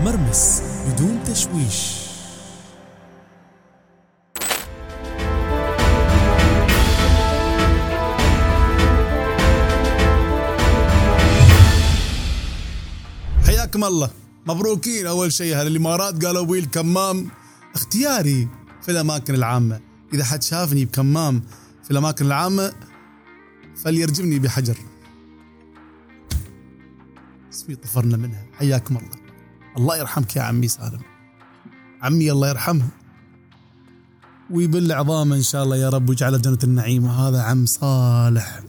مرمس بدون تشويش. حياكم الله. مبروكين أول شيء هذا الامارات قالوا بي الكمام. اختياري في الأماكن العامة. إذا حد شافني بكمام في الأماكن العامة فليرجمني بحجر. اسمي طفرنا منها. حياكم الله. الله يرحمك يا عمي سالم. عمي الله يرحمه. ويبل عظامه إن شاء الله يا رب ويجعله بجنه النعيم. وهذا عم صالح.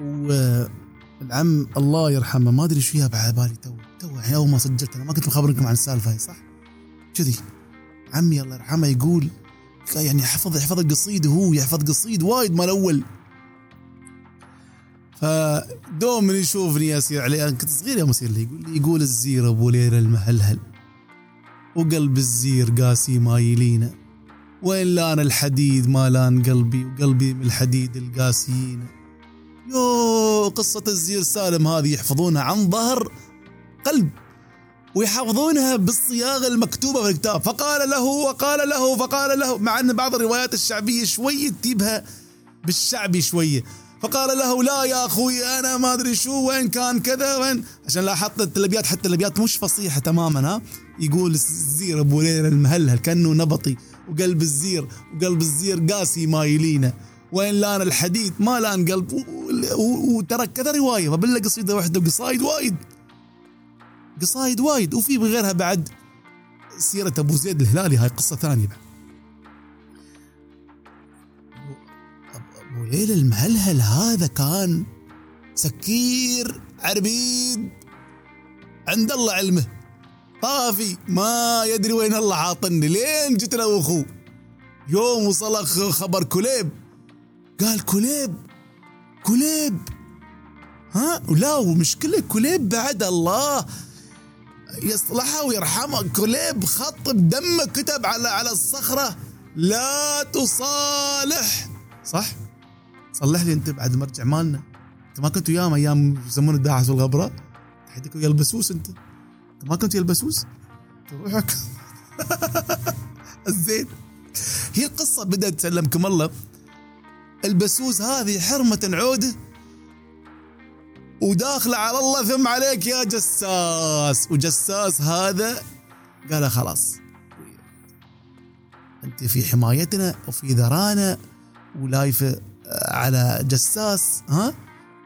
والعم الله يرحمه. ما أدري شو جاب على بالي تو. تو الحين أول ما سجلت أنا ما كنت مخبركم عن السالفة هاي صح؟ كذي عمي الله يرحمه يقول يعني يحفظ يحفظ القصيد هو يحفظ قصيد وايد مال أول. فدوم يشوفني اسير عليه أنا كنت صغير يوم يصير لي يقول لي يقول الزير أبو ليله المهلهل وقلب الزير قاسي ما يلينا. وين لأن الحديد ما لأن قلبي وقلبي من الحديد القاسيين. يو قصة الزير سالم هذه يحفظونها عن ظهر قلب ويحفظونها بالصياغة المكتوبة في الكتاب. فقال له وقال له فقال له مع أن بعض الروايات الشعبية شوية تجيبها بالشعبي شوية. فقال له لا يا أخوي أنا ما أدري شو وين كان كذا وين. عشان لاحظت الابيات حتى الابيات مش فصيحة تماما ها. يقول الزير أبو ليل المهلهل كأنه نبطي وقلب الزير وقلب الزير قاسي مايلينه. وين لأن الحديد ما لأن قلب وترى كذا رواية فبلا قصيدة واحدة وقصايد وايد. قصايد وايد وفي بغيرها بعد. سيرة أبو زيد الهلالي هاي قصة ثانية بعد. أبو ليل المهلهل هذا كان سكير عربيد. عند الله علمه. طافي ما يدري وين الله عاطني. لين له واخوه يوم وصل خبر كليب. قال كليب كليب. ها؟ ولا ومشكلة كليب بعد الله. يصلحه ويرحمه. كليب خط بدمه كتب على على الصخرة. لا تصالح. صح؟ صلح لي انت بعد مرجع مالنا. انت ما كنت وياهم أيام يسمون الداعس والغبره تحديك ويا البسوس انت. انت ما كنت ويا البسوس؟ روحك الزين. هي القصة بدأت سلمكم الله. البسوس هذه حرمة عودة. وداخلة على الله ثم عليك يا جساس. وجساس هذا قال خلاص. أنت في حمايتنا وفي ذرانا ولايفة على جساس ها؟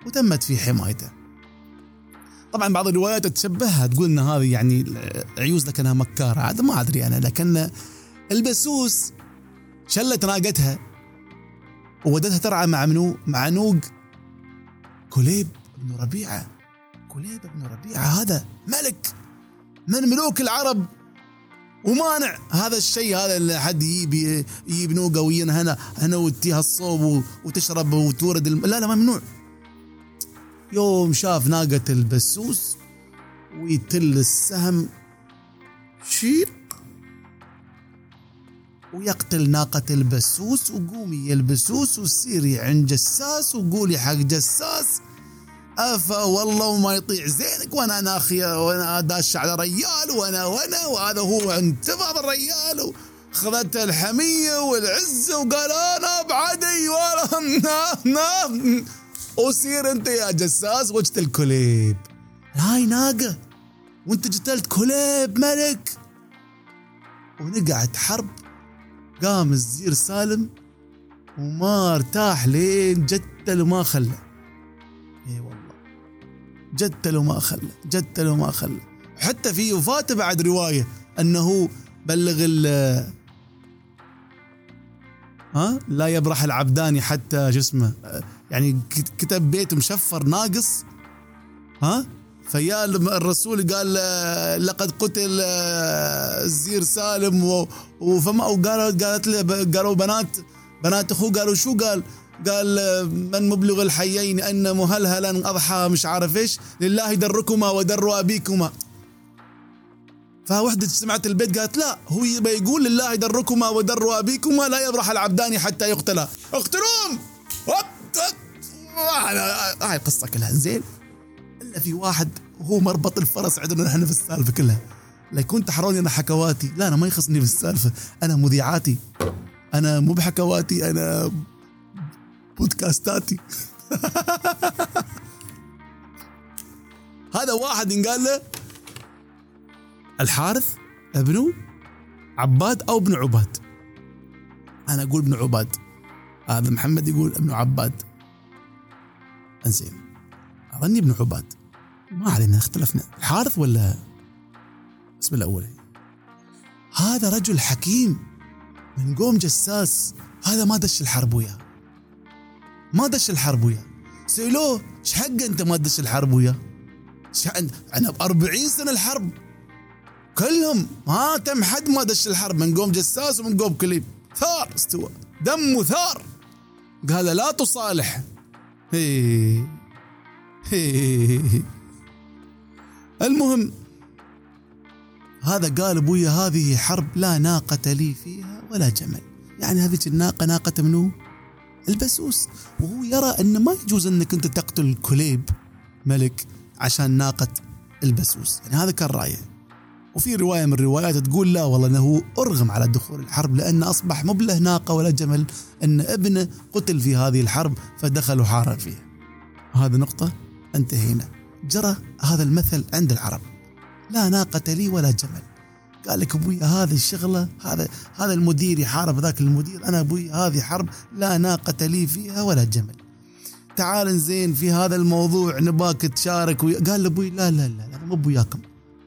وتمت في حمايته. طبعا بعض الروايات تشبهها تقول إن هذه يعني عيوز لكنها مكارة. هذا ما أدري أنا لكن البسوس شلت ناقتها. وودتها ترعى مع منو؟ مع نوق كليب بن ربيعة. كليب بن ربيعة هذا ملك من ملوك العرب. ومانع هذا الشيء هذا اللي حد يجيب يجيب نوقه هنا هنا وتيها الصوب وتشرب وتورد الم... لا لا ممنوع. يوم شاف ناقة البسوس ويتل السهم شيق ويقتل ناقة البسوس وقومي البسوس وسيري عند جساس وقولي حق جساس أفا والله وما يطيع زينك وأنا ناخيه وأنا داش على ريال وأنا وأنا وهذا هو انتفض الريال. خذت الحمية والعزه وقال أنا بعدي ولا نام نام وسير أنت يا جساس. وجت الكليب. هاي ناقة. وأنت جتلت كليب ملك. ونقعت حرب. قام الزير سالم. وما ارتاح لين جتل وما خلى. جتل وما خلى جتل وما خلى حتى في وفاته بعد رواية أنه بلغ ال ها؟ لا يبرح العبداني حتى شو اسمه يعني كتب بيت مشفر ناقص ها؟ فيا الرسول قال لقد قتل الزير سالم وفما وقالوا قالت له قالوا بنات بنات أخوه قالوا شو قال؟ قال من مبلغ الحيين أن مهلهلا أضحى مش عارف إيش لله دركما ودر أبيكما. فوحدة سمعت البيت قالت لا هو يقول لله دركما ودر أبيكما لا يبرح العبدان حتى يقتلا. اقتلوهم هاي القصة كلها. زين. إلا في واحد هو مربط الفرس عندنا إحنا في السالفة كلها. لا يكون تحروني أنا حكواتي. لا أنا ما يخصني في السالفة. أنا مذيعاتي. أنا مو بحكواتي أنا بودكاستاتي. هذا واحد ينقال له الحارث ابنه عباد أو ابن عباد؟ أنا أقول ابن عباد. هذا محمد يقول ابن عباد. إنزين أظني ابن عباد. ما علينا اختلفنا. الحارث ولا؟ اسم الأول. هذا رجل حكيم من قوم جساس. هذا ما دش الحرب وياه. ما دش الحرب وياه. سألوه إيش حق أنت ما تدش الحرب وياه؟ أنا ب 40 سنة الحرب. كلهم ما تم حد ما دش الحرب من قوم جساس ومن قوم كليب. ثار استوى دمه ثار قال لا تصالح. المهم هذا قال أبويا هذه حرب لا ناقة لي فيها ولا جمل. يعني هذه الناقة ناقة منو البسوس. وهو يرى أن ما يجوز أنك أنت تقتل كليب ملك عشان ناقة البسوس. يعني هذا كان رأيه. وفي رواية من الروايات تقول لا والله أنه أرغم على دخول الحرب لأن أصبح مو ناقة ولا جمل أن ابنه قتل في هذه الحرب فدخل وحارب فيها. هذه نقطة. انتهينا. جرى هذا المثل عند العرب. لا ناقة لي ولا جمل. قال لك أبوي هذه الشغلة هذا هذا المدير يحارب ذاك المدير. أنا أبوي هذه حرب لا ناقة لي فيها ولا جمل. تعال زين في هذا الموضوع نباك تشارك ويا. قال لأبوي لا لا لا أنا مو ابوياكم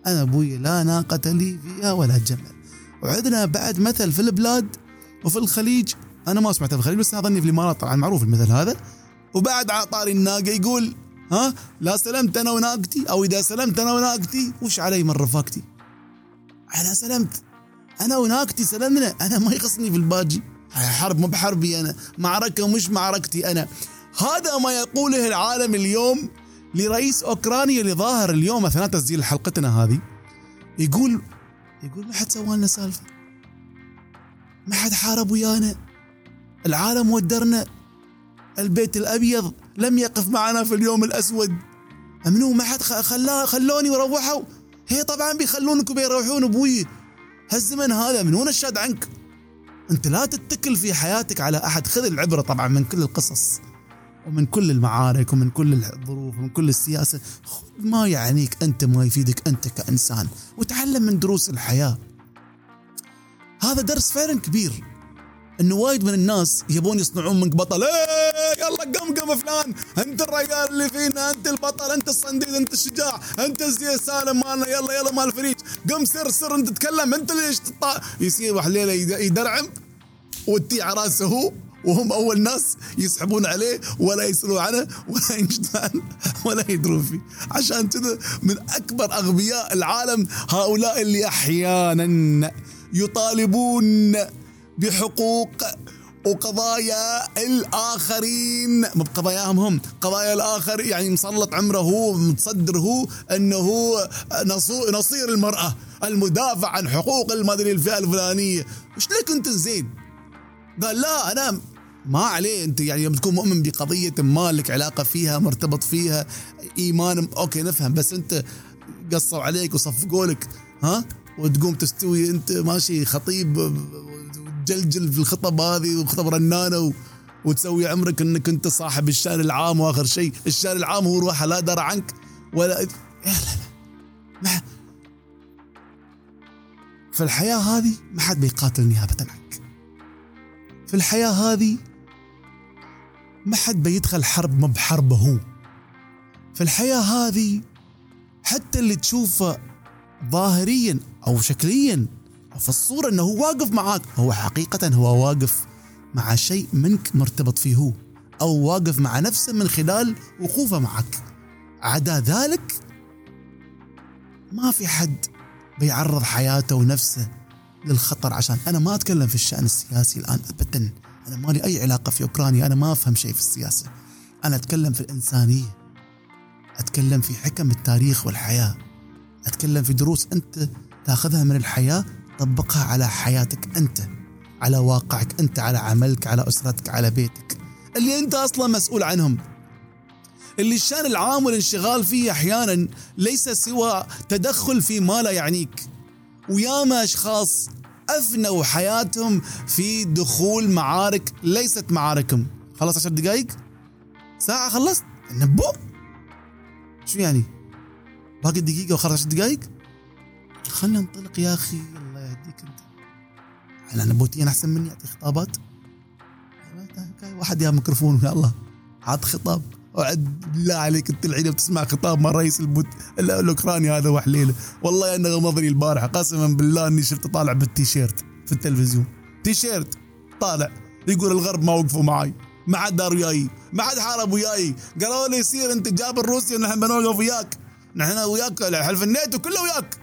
أنا أبوي لا ناقة لي فيها ولا جمل. وعندنا بعد مثل في البلاد وفي الخليج. أنا ما سمعته في الخليج بس أظني في الإمارات طبعا معروف المثل هذا. وبعد على طاري الناقة يقول ها لا سلمت أنا وناقتي أو إذا سلمت أنا وناقتي وش علي من رفاقتي؟ أنا سلمت أنا وناقتي سلمنا. أنا ما يخصني في الباجي. حرب مو بحربي أنا. معركة مش معركتي أنا. هذا ما يقوله العالم اليوم لرئيس أوكرانيا اللي ظاهر اليوم أثناء تسجيل حلقتنا هذه. يقول يقول ما حد سوى لنا سالفة. ما حد حارب ويانا. العالم ودرنا. البيت الأبيض لم يقف معنا في اليوم الأسود. منو ما حد خلاه خلوني وروحوا. هي طبعا بيخلونك وبيروحون أبوي. هالزمن هذا من وين الشاد عنك؟ أنت لا تتكل في حياتك على أحد. خذ العبرة طبعا من كل القصص ومن كل المعارك ومن كل الظروف ومن كل السياسة. خذ ما يعنيك أنت ما يفيدك أنت كإنسان. وتعلم من دروس الحياة. هذا درس فعلا كبير. إنه وايد من الناس يبون يصنعون منك بطل. إيه! يلا قم قم فلان انت الرجال اللي فينا انت البطل انت الصنديد انت الشجاع انت الزي سالم مالنا يلا يلا مال الفريق قم سر سر انت تتكلم انت ليش تطا؟ يصير واحد ليلة يدرعم وتي راسه هو وهم أول ناس يسحبون عليه ولا يسألوا عنه ولا ينشدون ولا يدرون فيه. عشان كذا من أكبر أغبياء العالم هؤلاء اللي أحيانا يطالبون بحقوق وقضايا الآخرين. مو بقضاياهم هم قضايا الآخر يعني مسلط عمره هو متصدر هو أنه نصير المرأة المدافع عن حقوق المدري الفئة الفلانية. وش لك أنت زين؟ قال لا أنا ما عليه. أنت يعني يوم تكون مؤمن بقضية ما لك علاقة فيها مرتبط فيها إيمان أوكي نفهم. بس أنت قصوا عليك وصفقوا لك ها؟ وتقوم تستوي أنت ماشي خطيب تجلجل في الخطب هذه وخطب رنانة و... وتسوي عمرك إنك أنت صاحب الشان العام وآخر شيء. الشان العام هو روحه لا درى عنك ولا لا لا ما في الحياة هذه ما حد بيقاتل نيابة عنك. في الحياة هذه ما حد بيدخل حرب ما بحربه هو. في الحياة هذه حتى اللي تشوفه ظاهريا أو شكليا في الصورة أنه هو واقف معاك. هو حقيقة هو واقف مع شيء منك مرتبط فيه هو أو واقف مع نفسه من خلال وقوفه معك. عدا ذلك ما في حد بيعرض حياته ونفسه للخطر. عشان أنا ما أتكلم في الشأن السياسي الآن أبدا. أنا ما لي أي علاقة في أوكرانيا. أنا ما أفهم شيء في السياسة. أنا أتكلم في الإنسانية. أتكلم في حكم التاريخ والحياة. أتكلم في دروس أنت تاخذها من الحياة طبقها على حياتك أنت على واقعك أنت على عملك على أسرتك على بيتك. اللي أنت أصلا مسؤول عنهم. اللي الشان العام والانشغال فيه أحيانا ليس سوى تدخل في ما لا يعنيك. وياما أشخاص أفنوا حياتهم في دخول معارك ليست معاركهم خلص عشر دقائق ساعة خلصت؟ نبو شو يعني؟ باقي دقيقة وخلص عشر دقائق خلنا ننطلق يا أخي. أنا نبوتين أحسن مني أعطي خطابات. واحد يا ميكروفون يا الله عاد خطاب. وعد بالله عليك أنت الحين بتسمع خطاب من رئيس البوت الأوكراني هذا وحليله والله أنه غمضني البارحة قسما بالله أني شفته طالع بالتيشيرت في التلفزيون. تيشيرت طالع يقول الغرب ما وقفوا معي ما حد دار وياي. ما حد حارب وياي. قالوا لي يصير أنت جاب الروسي ونحن بنوقف وياك. نحن وياك حلف الناتو كله وياك.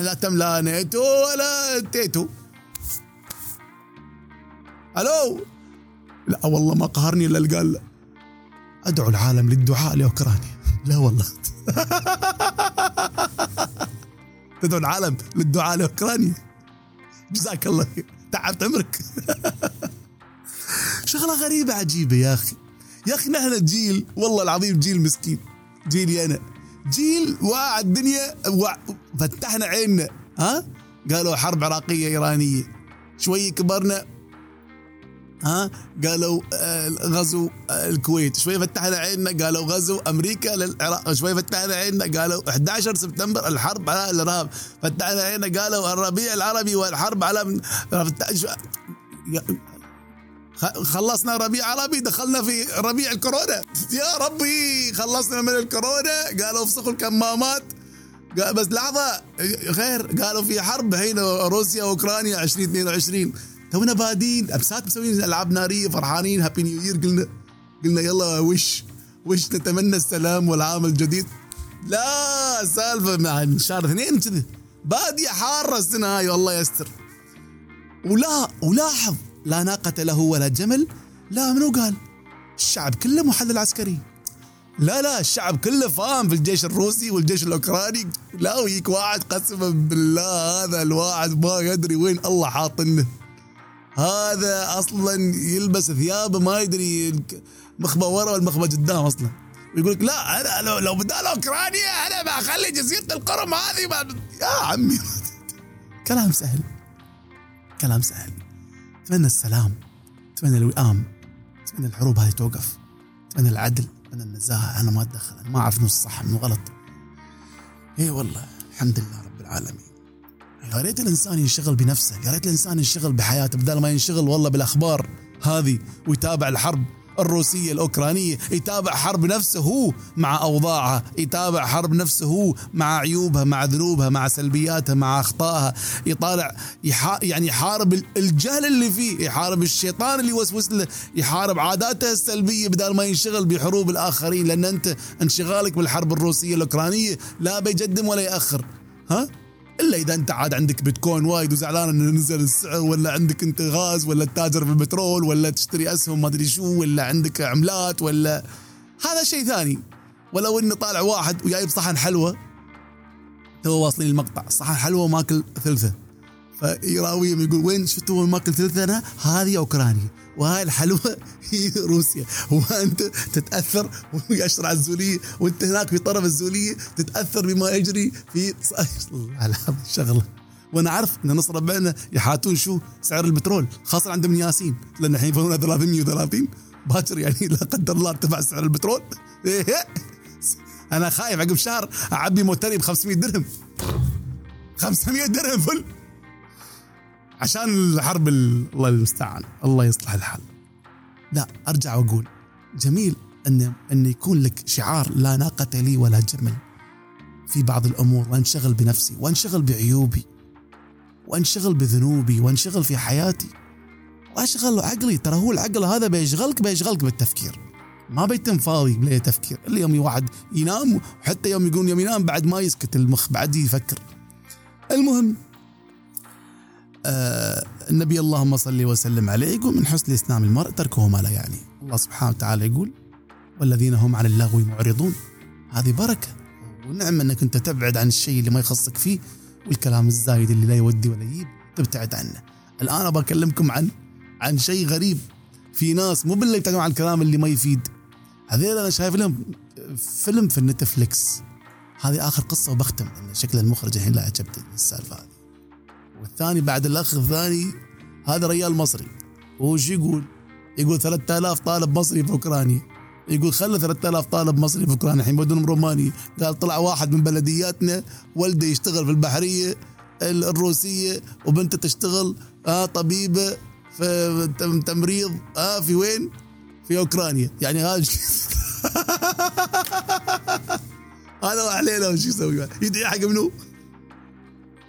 لا تم لا ناتو ولا تيتو. ألو؟ لا والله ما قهرني إلا قال أدعو العالم للدعاء لأوكرانيا. لا والله. تدعو العالم للدعاء لأوكرانيا. جزاك الله تعبت عمرك. شغلة غريبة عجيبة يا أخي. يا أخي نحن جيل والله العظيم جيل مسكين. جيلي أنا. جيل واع الدنيا فتحنا عيننا. ها؟ قالوا حرب عراقية إيرانية. شوي كبرنا ها؟ قالوا آه، غزو آه، الكويت. شوي فتحنا عيننا قالوا غزو أمريكا للعراق. شوي فتحنا عيننا قالوا 11 سبتمبر الحرب على الارهاب فتحنا عيننا قالوا الربيع العربي والحرب على خلصنا ربيع عربي دخلنا في ربيع الكورونا. يا ربي خلصنا من الكورونا. قالوا افسخوا الكمامات. بس لحظة غير قالوا في حرب هنا روسيا وأوكرانيا 2022 تونا بادين ابسات مسويين ألعاب نارية فرحانين هابي نيو يير قلنا قلنا يلا وش وش نتمنى السلام والعام الجديد؟ لا سالفه مع شهر اثنين كذا بادية حارة السنة هاي والله يستر. ولا ولاحظ لا ناقة له ولا جمل لا منو قال؟ الشعب كله محلل عسكري. لا لا الشعب كله فاهم في الجيش الروسي والجيش الأوكراني. لا ويك واحد قسما بالله هذا الواحد ما يدري وين الله حاطنه. هذا أصلا يلبس ثيابه ما يدري مخبه ورا والمخبه قدام أصلا. ويقول لك لا أنا لو, لو بدال أوكرانيا أنا بخلي جزيرة القرم هذه ما يا عمي. كلام سهل. كلام سهل. أتمنى السلام. أتمنى الوئام. أتمنى الحروب هذه توقف. أتمنى العدل. أتمنى النزاهة. أنا ما أتدخل. أنا ما أعرف من الصح من الغلط اي والله الحمد لله رب العالمين. يا ريت الإنسان ينشغل بنفسه يا ريت الإنسان ينشغل بحياته بدل ما ينشغل والله بالأخبار هذه ويتابع الحرب الروسية الأوكرانية يتابع حرب نفسه هو مع أوضاعها يتابع حرب نفسه هو مع عيوبها مع ذنوبها مع سلبياتها مع أخطائها. يطالع يحا يعني يحارب الجهل اللي فيه يحارب الشيطان اللي يوسوس له يحارب عاداته السلبية بدل ما ينشغل بحروب الآخرين. لأن أنت انشغالك بالحرب الروسية الأوكرانية لا بيقدم ولا يأخر. ها؟ إلا إذا أنت عاد عندك بيتكوين وايد وزعلان إنه نزل السعر ولا عندك انت غاز ولا تاجر في البترول ولا تشتري أسهم ما أدري شو ولا عندك عملات ولا هذا شيء ثاني. ولو إنه طالع واحد وجايب صحن حلوة تو واصلين المقطع صحن حلوة ماكل ثلثة. فيراويهم يقول وين شفتوا ماكل ثلثه أنا هذه أوكرانيا. وهاي الحلوة هي روسيا. وأنت تتأثر ويشرع الزولية وأنت هناك في طرف الزولية تتأثر بما يجري في على الشغله وأنا عارف إن نص ربعنا يحاتون شو؟ سعر البترول خاصة عندهم ياسين. لأن الحين يفهمون 330 باكر يعني لا قدر الله ارتفع سعر البترول. أنا خايف عقب شهر أعبي موتري ب 500 درهم. 500 درهم فل. عشان الحرب الله المستعان الله يصلح الحال. لا أرجع وأقول جميل ان إن يكون لك شعار لا ناقة لي ولا جمل في بعض الأمور وانشغل بنفسي وانشغل بعيوبي وانشغل بذنوبي وانشغل في حياتي. وأشغل عقلي ترى هو العقل هذا بيشغلك بيشغلك بالتفكير. ما بيتم فاضي بلا تفكير. الا يوم واحد ينام وحتى يوم يقول يوم ينام بعد ما يسكت المخ بعد يفكر. المهم آه النبي اللهم صل وسلم عليه يقول من حسن إسلام المرء تركه ما لا يعني. الله سبحانه وتعالى يقول والذين هم عن اللغو معرضون. هذه بركة ونعم أنك أنت تبعد عن الشيء اللي ما يخصك فيه والكلام الزايد اللي لا يودي ولا يجيب تبتعد عنه. الآن أبغى أكلمكم عن عن شيء غريب. في ناس مو بالله يبتعدون عن الكلام اللي ما يفيد. هذيل أنا شايف لهم فيلم في النتفليكس هذه آخر قصة وبختم شكل المخرج الحين لا عجبتني السالفة هذه. والثاني بعد الأخ الثاني هذا ريال مصري. وش يقول؟ يقول 3000 طالب مصري في أوكرانيا. يقول خلى 3000 طالب مصري في أوكرانيا. الحين بدون روماني. قال طلع واحد من بلدياتنا ولده يشتغل في البحرية الروسية وبنته تشتغل آه طبيبة في تمريض آه في وين؟ في أوكرانيا. يعني هذا هذا علينا وش يسوي؟ يدعي حق منو؟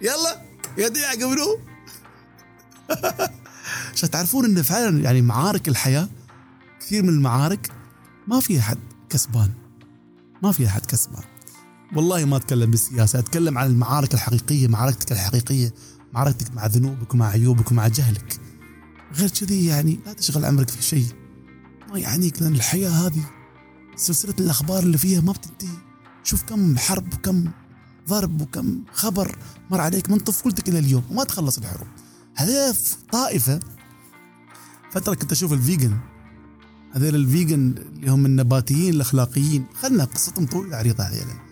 يلا. حق منو؟ عشان تعرفون إن فعلا يعني معارك الحياة كثير من المعارك ما في أحد كسبان. ما في أحد كسبان. والله ما أتكلم بالسياسة أتكلم عن المعارك الحقيقية معركتك الحقيقية معركتك مع ذنوبك ومع عيوبك ومع جهلك. غير كذي يعني لا تشغل عمرك في شيء. ما يعنيك لأن الحياة هذه سلسلة الأخبار اللي فيها ما بتنتهي. شوف كم حرب وكم ضرب وكم خبر مر عليك من طفولتك إلى اليوم وما تخلص الحروب. هذه طائفة. فترة كنت أشوف الفيجن. هذول ال vegan اللي هم النباتيين الأخلاقيين. خلنا قصتهم طويلة عريضة هذيلا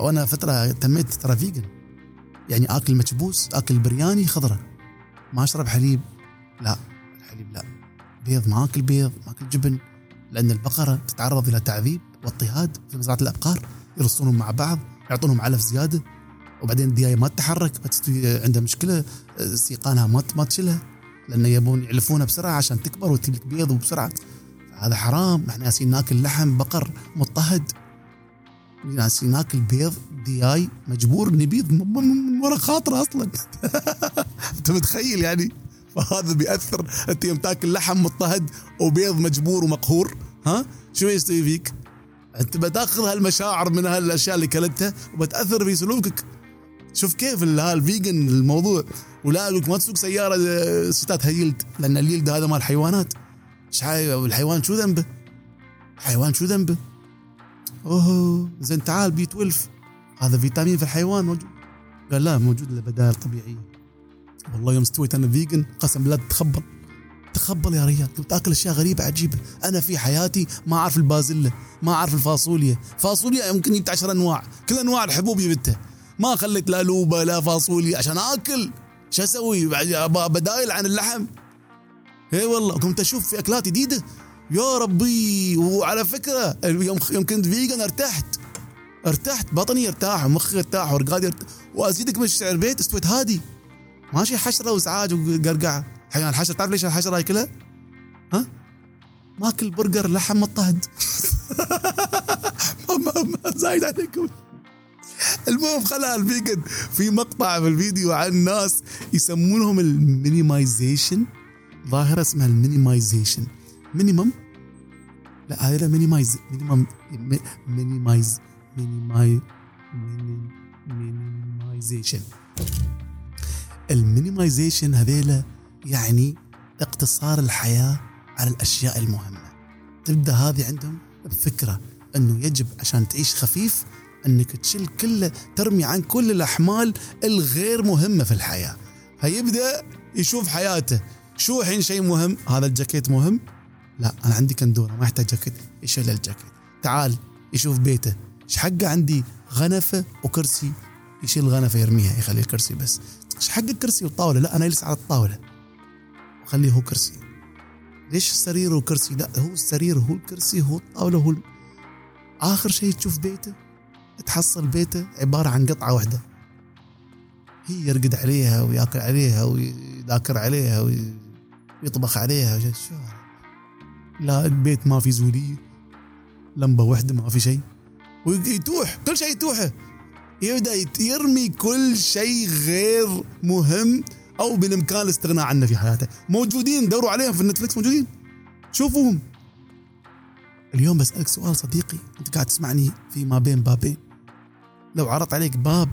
وأنا فترة تميت ترى vegan. يعني آكل مكبوس آكل برياني خضرة. ما أشرب حليب. لا الحليب لا. بيض ما آكل بيض ما آكل جبن. لأن البقرة تتعرض إلى تعذيب واضطهاد في مزرعه الأبقار يرصونهم مع بعض. يعطونهم علف زيادة وبعدين الدياية ما تتحرك عندها مشكلة سيقانها ما ما تشيلها لأنه يبون يعلفونها بسرعة عشان تكبر وتجيب لك بيض وبسرعة. هذا حرام إحنا ناسين ناكل لحم بقر مضطهد. ناسين ناكل بيض دياي مجبور نبيض من ورا خاطره أصلا. أنت متخيل يعني؟ فهذا بيأثر. أنت يوم تاكل لحم مضطهد وبيض مجبور ومقهور ها؟ شو يستوي فيك؟ أنت بتأخذ هالمشاعر من هالأشياء اللي كلتها وبتأثر في سلوكك. شوف كيف ال vegan الموضوع. ولا لك ما تسوق سيارة سيتاتها يلد لأن اليلد هذا مال حيوانات. الحيوان شو ذنبه؟ الحيوان شو ذنبه؟ اوه زين تعال B 12 هذا فيتامين في الحيوان موجود. قال لا موجود له بدائل طبيعية. والله يوم استويت أنا vegan قسم بالله تخبل تخبل يا ريال كنت آكل أشياء غريبة عجيبة. أنا في حياتي ما أعرف البازله ما أعرف الفاصوليا. فاصوليا يمكن جبت 10 أنواع كل أنواع الحبوب جبتها ما خليت لا لوبة لا فاصوليا عشان آكل. شو أسوي؟ بدايل عن اللحم. إي والله كنت أشوف في أكلات جديدة. يا ربي وعلى فكرة يوم يوم كنت vegan ارتحت. ارتحت بطني ارتاح ومخي ارتاح ورقادي ارتاح. وأزيدك من الشعر بيت استويت هادي. ماشي حشرة وازعاج وقرقعة. حيوان الحشره تعرف ليش الحشره ياكلها؟ ها؟ ماكل برجر لحم مضطهد. زايد عليكم المهم خلى ال vegan في مقطع في الفيديو عن ناس يسمونهم ال minimization ظاهرة اسمها ال minimization minimum لا هذه لا minimize minimum minimize minimi minimization ال minimization هذيلا يعني اقتصار الحياة على الأشياء المهمة. تبدأ هذه عندهم بفكرة أنه يجب عشان تعيش خفيف أنك تشيل كل ترمي عن كل الأحمال الغير مهمة في الحياة. فيبدأ يشوف حياته. شو الحين شيء مهم؟ هذا الجاكيت مهم؟ لا أنا عندي كندورة ما يحتاج جاكيت. يشيل الجاكيت. تعال يشوف بيته. إيش حقه عندي؟ غنفة وكرسي. يشيل الغنفة يرميها يخلي الكرسي بس. إيش حق الكرسي والطاولة؟ لا أنا أجلس على الطاولة. وخليه هو كرسي. ليش السرير والكرسي لا هو السرير هو الكرسي هو الطاولة هو آخر شيء تشوف بيته تحصل بيته عبارة عن قطعة واحدة. هي يرقد عليها وياكل عليها ويذاكر عليها ويطبخ عليها. شو لا البيت ما في زولية لمبة واحدة ما في شيء. ويتوح كل شيء يتوحه. يبدأ يرمي كل شيء غير مهم. أو بالامكان الاستغناء عنه في حياته. موجودين دوروا عليهم في النتفلكس موجودين. شوفوهم. اليوم بسألك سؤال صديقي أنت قاعد تسمعني في ما بين بابين. لو عرض عليك باب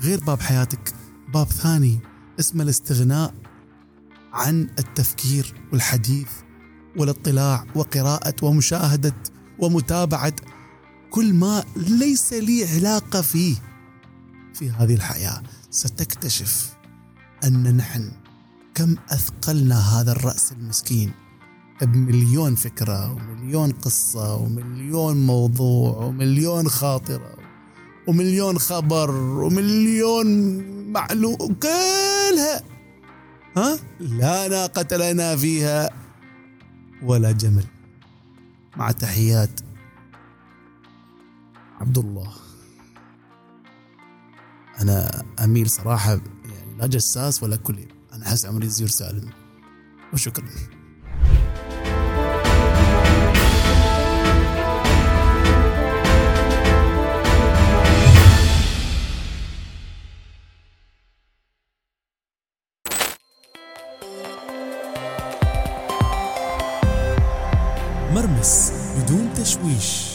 غير باب حياتك باب ثاني اسمه الاستغناء عن التفكير والحديث والاطلاع وقراءة ومشاهدة ومتابعة. كل ما ليس لي علاقة فيه في هذه الحياة ستكتشف أن نحن كم أثقلنا هذا الرأس المسكين بمليون فكرة ومليون قصة ومليون موضوع ومليون خاطرة ومليون خبر ومليون معلوم كلها ها؟ لا ناقة لنا فيها ولا جمل. مع تحيات عبد الله. أنا أميل صراحة يعني لا جساس ولا كلي أنا أحس عمري الزير سالم. وشكرا. مرمس بدون تشويش.